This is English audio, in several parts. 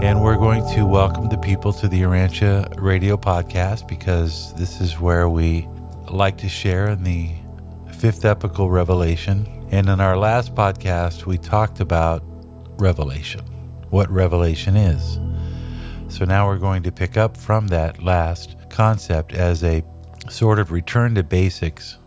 And we're going to welcome the people to the Urantia Radio Podcast because this is where we like to share in the fifth epochal revelation. And in our last podcast, we talked about revelation, what revelation is. So now we're going to pick up from that last concept as a sort of return to basics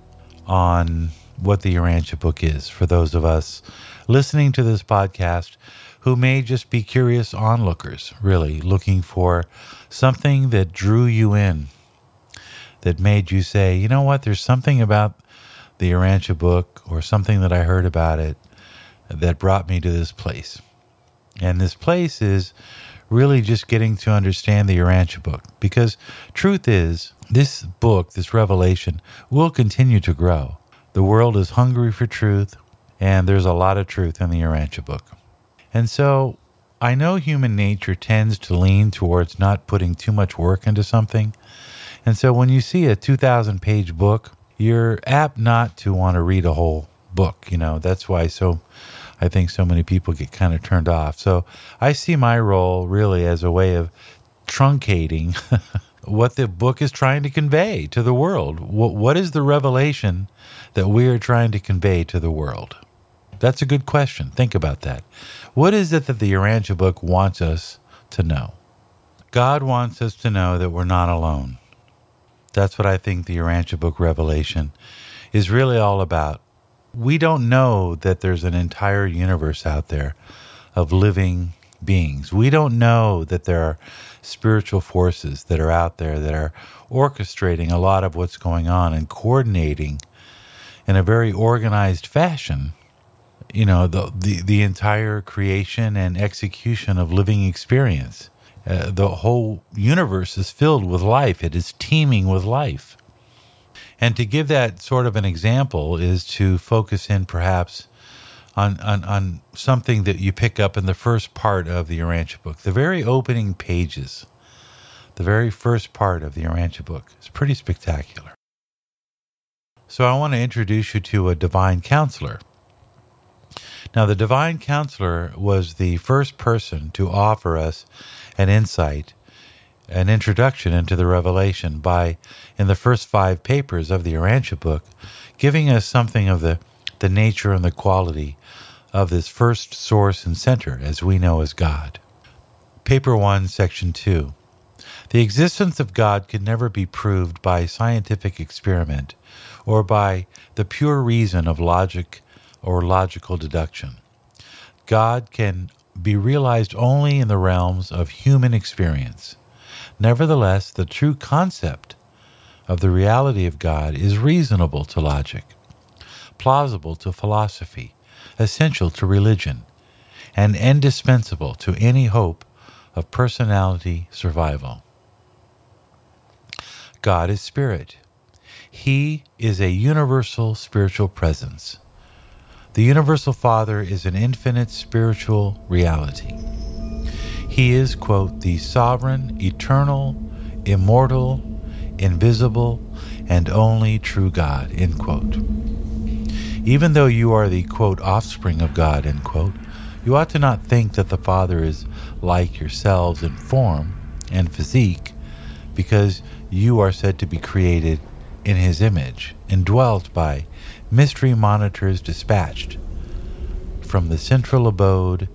on what the Urantia book is for those of us listening to this podcast who may just be curious onlookers, really looking for something that drew you in, that made you say, you know what, there's something about the Urantia book or something that I heard about it that brought me to this place. And this place is really just getting to understand the Urantia book because truth is, this book, this revelation, will continue to grow. The world is hungry for truth, and there's a lot of truth in the Urantia book. And so I know human nature tends to lean towards not putting too much work into something. And so when you see a 2,000 page book, you're apt not to want to read a whole book. You know, that's why so I think so many people get kind of turned off. So I see my role really as a way of truncating what the book is trying to convey to the world. What, what is the revelation that we are trying to convey to the world? That's a good question. Think about that. What is it that the Urantia book wants us to know? God wants us to know that we're not alone. That's what I think the Urantia book Revelation is really all about. We don't know that there's an entire universe out there of living beings. We don't know that there are spiritual forces that are out there that are orchestrating a lot of what's going on and coordinating in a very organized fashion you know the, the the entire creation and execution of living experience uh, the whole universe is filled with life it is teeming with life and to give that sort of an example is to focus in perhaps on, on, on something that you pick up in the first part of the Urantia book. The very opening pages, the very first part of the Urantia book is pretty spectacular. So I want to introduce you to a divine counselor now, the divine counselor was the first person to offer us an insight, an introduction into the revelation by, in the first five papers of the Urantia book, giving us something of the, the nature and the quality of this first source and center, as we know as God. Paper 1, Section 2. The existence of God can never be proved by scientific experiment or by the pure reason of logic or logical deduction. God can be realized only in the realms of human experience. Nevertheless, the true concept of the reality of God is reasonable to logic, plausible to philosophy, essential to religion, and indispensable to any hope of personality survival. God is spirit. He is a universal spiritual presence. The Universal Father is an infinite spiritual reality. He is, quote, the sovereign, eternal, immortal, invisible, and only true God, end quote. Even though you are the, quote, offspring of God, end quote, you ought to not think that the Father is like yourselves in form and physique, because you are said to be created in His image, indwelt by mystery monitors dispatched from the central abode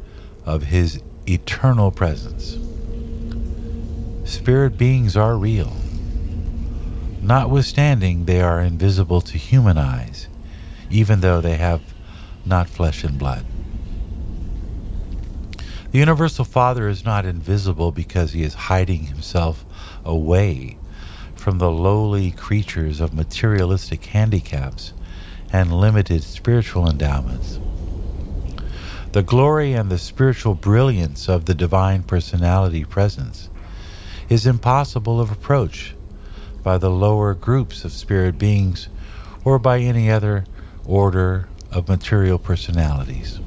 of his eternal presence. Spirit beings are real. Notwithstanding, they are invisible to human eyes, even though they have not flesh and blood. The Universal Father is not invisible because he is hiding himself away from the lowly creatures of materialistic handicaps and limited spiritual endowments. The glory and the spiritual brilliance of the divine personality presence is impossible of approach by the lower groups of spirit beings or by any other order of material personalities.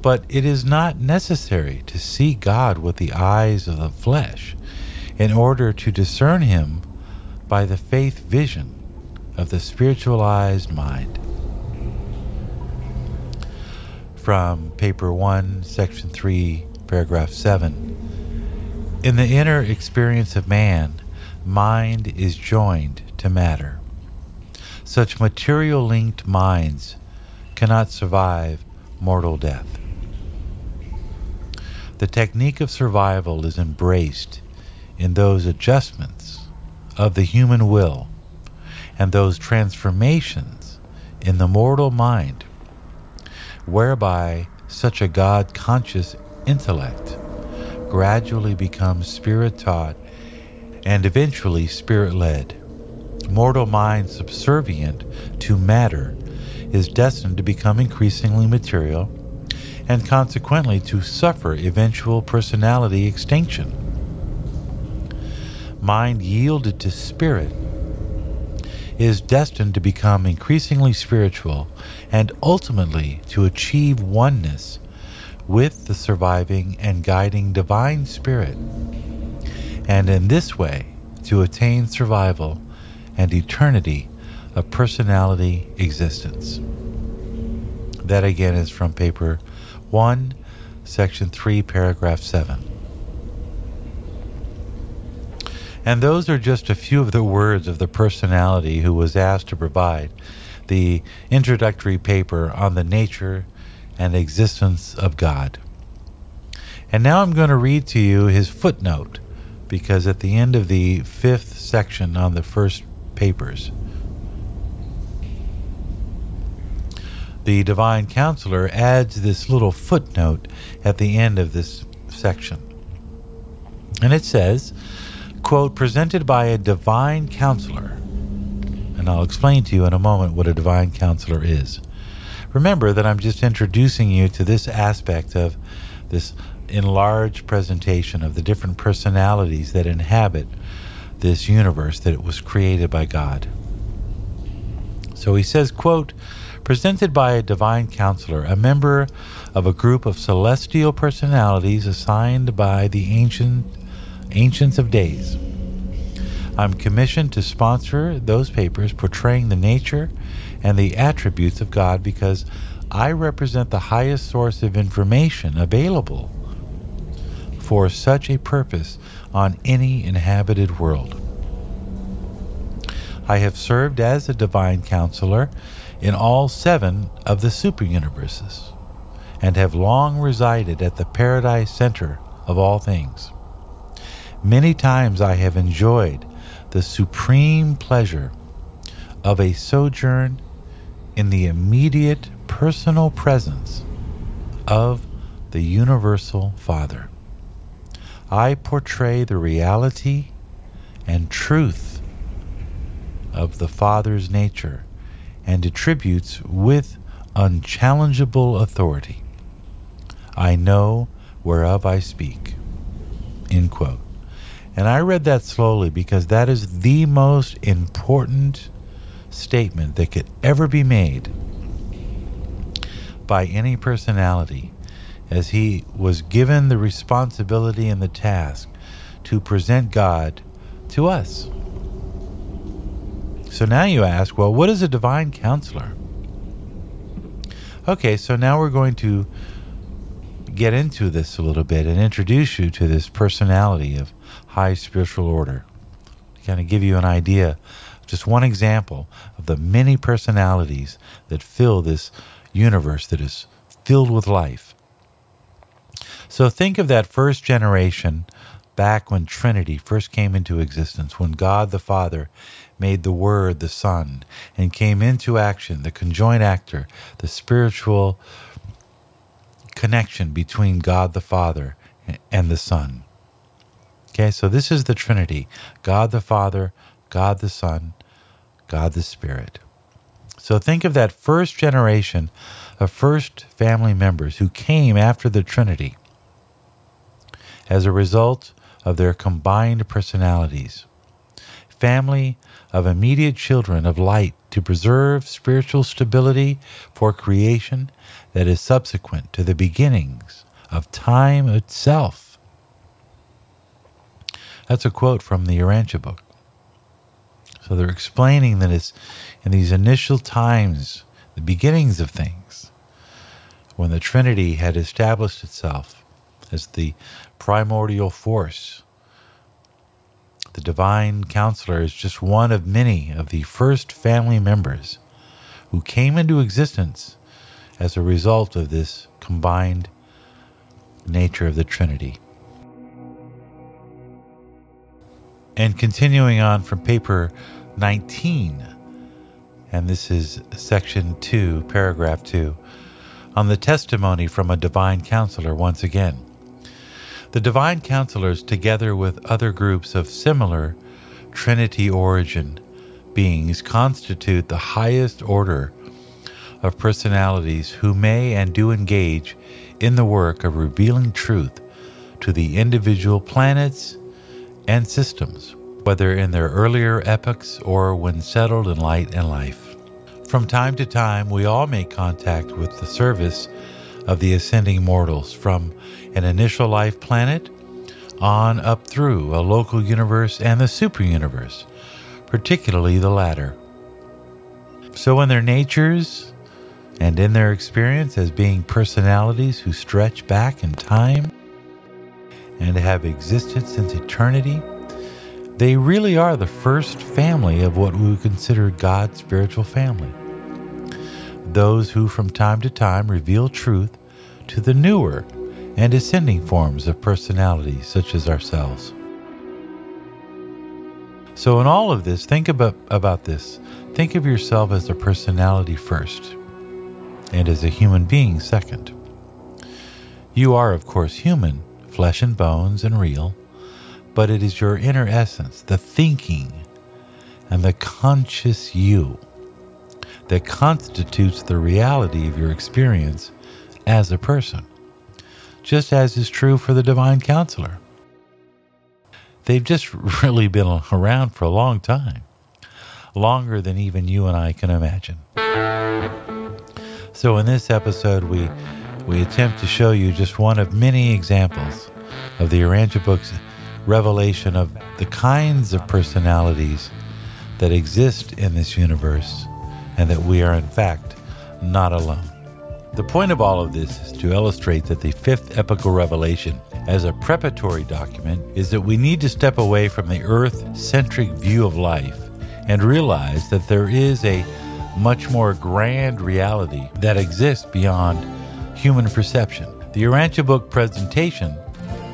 But it is not necessary to see God with the eyes of the flesh in order to discern Him by the faith vision of the spiritualized mind. From paper 1, section 3, paragraph 7. In the inner experience of man, mind is joined to matter. Such material linked minds cannot survive mortal death. The technique of survival is embraced in those adjustments of the human will and those transformations in the mortal mind whereby such a God conscious intellect gradually becomes spirit taught and eventually spirit led mortal mind subservient to matter is destined to become increasingly material and consequently to suffer eventual personality extinction. Mind yielded to spirit is destined to become increasingly spiritual and ultimately to achieve oneness with the surviving and guiding divine spirit, and in this way to attain survival and eternity of personality existence. That again is from paper 1, section 3, paragraph 7. And those are just a few of the words of the personality who was asked to provide the introductory paper on the nature and existence of God. And now I'm going to read to you his footnote because at the end of the fifth section on the first papers. The divine counselor adds this little footnote at the end of this section. And it says, quote, presented by a divine counselor. And I'll explain to you in a moment what a divine counselor is. Remember that I'm just introducing you to this aspect of this enlarged presentation of the different personalities that inhabit this universe that it was created by God. So he says, quote, presented by a divine counselor, a member of a group of celestial personalities assigned by the ancient ancients of days. I'm commissioned to sponsor those papers portraying the nature and the attributes of God because I represent the highest source of information available for such a purpose on any inhabited world. I have served as a divine counselor in all seven of the super universes and have long resided at the paradise center of all things. Many times I have enjoyed the supreme pleasure of a sojourn in the immediate personal presence of the Universal Father. I portray the reality and truth of the Father's nature and attributes with unchallengeable authority. I know whereof I speak. End quote. And I read that slowly because that is the most important statement that could ever be made by any personality as he was given the responsibility and the task to present God to us. So now you ask, well, what is a divine counselor? Okay, so now we're going to get into this a little bit and introduce you to this personality of high spiritual order. To kind of give you an idea, just one example of the many personalities that fill this universe that is filled with life. So think of that first generation back when Trinity first came into existence, when God the Father made the Word the Son and came into action, the conjoint actor, the spiritual connection between God the Father and the Son. Okay, so this is the Trinity God the Father, God the Son, God the Spirit. So think of that first generation of first family members who came after the Trinity as a result of their combined personalities. Family of immediate children of light to preserve spiritual stability for creation that is subsequent to the beginnings of time itself. That's a quote from the Urantia book. So they're explaining that it's in these initial times, the beginnings of things, when the Trinity had established itself as the primordial force. The divine counselor is just one of many of the first family members who came into existence as a result of this combined nature of the Trinity. And continuing on from paper 19, and this is section 2, paragraph 2, on the testimony from a divine counselor once again. The divine counselors, together with other groups of similar Trinity origin beings, constitute the highest order of personalities who may and do engage in the work of revealing truth to the individual planets and systems, whether in their earlier epochs or when settled in light and life. From time to time, we all make contact with the service of the ascending mortals from an initial life planet on up through a local universe and the super universe, particularly the latter. So, in their natures and in their experience as being personalities who stretch back in time and have existed since eternity, they really are the first family of what we would consider God's spiritual family. Those who from time to time reveal truth to the newer and ascending forms of personality such as ourselves. So, in all of this, think about, about this. Think of yourself as a personality first and as a human being second. You are, of course, human, flesh and bones and real, but it is your inner essence, the thinking and the conscious you, that constitutes the reality of your experience as a person, just as is true for the divine counselor. They've just really been around for a long time, longer than even you and I can imagine. So, in this episode, we, we attempt to show you just one of many examples of the Urantia book's revelation of the kinds of personalities that exist in this universe and that we are, in fact, not alone. The point of all of this is to illustrate that the fifth epochal revelation, as a preparatory document, is that we need to step away from the earth centric view of life and realize that there is a much more grand reality that exists beyond human perception. The Urantia book presentation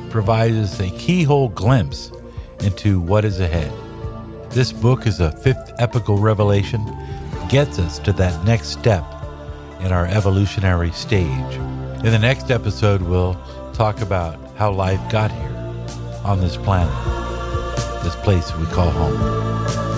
provides us a keyhole glimpse into what is ahead. This book is a fifth epochal revelation, gets us to that next step in our evolutionary stage. In the next episode, we'll talk about how life got here on this planet, this place we call home.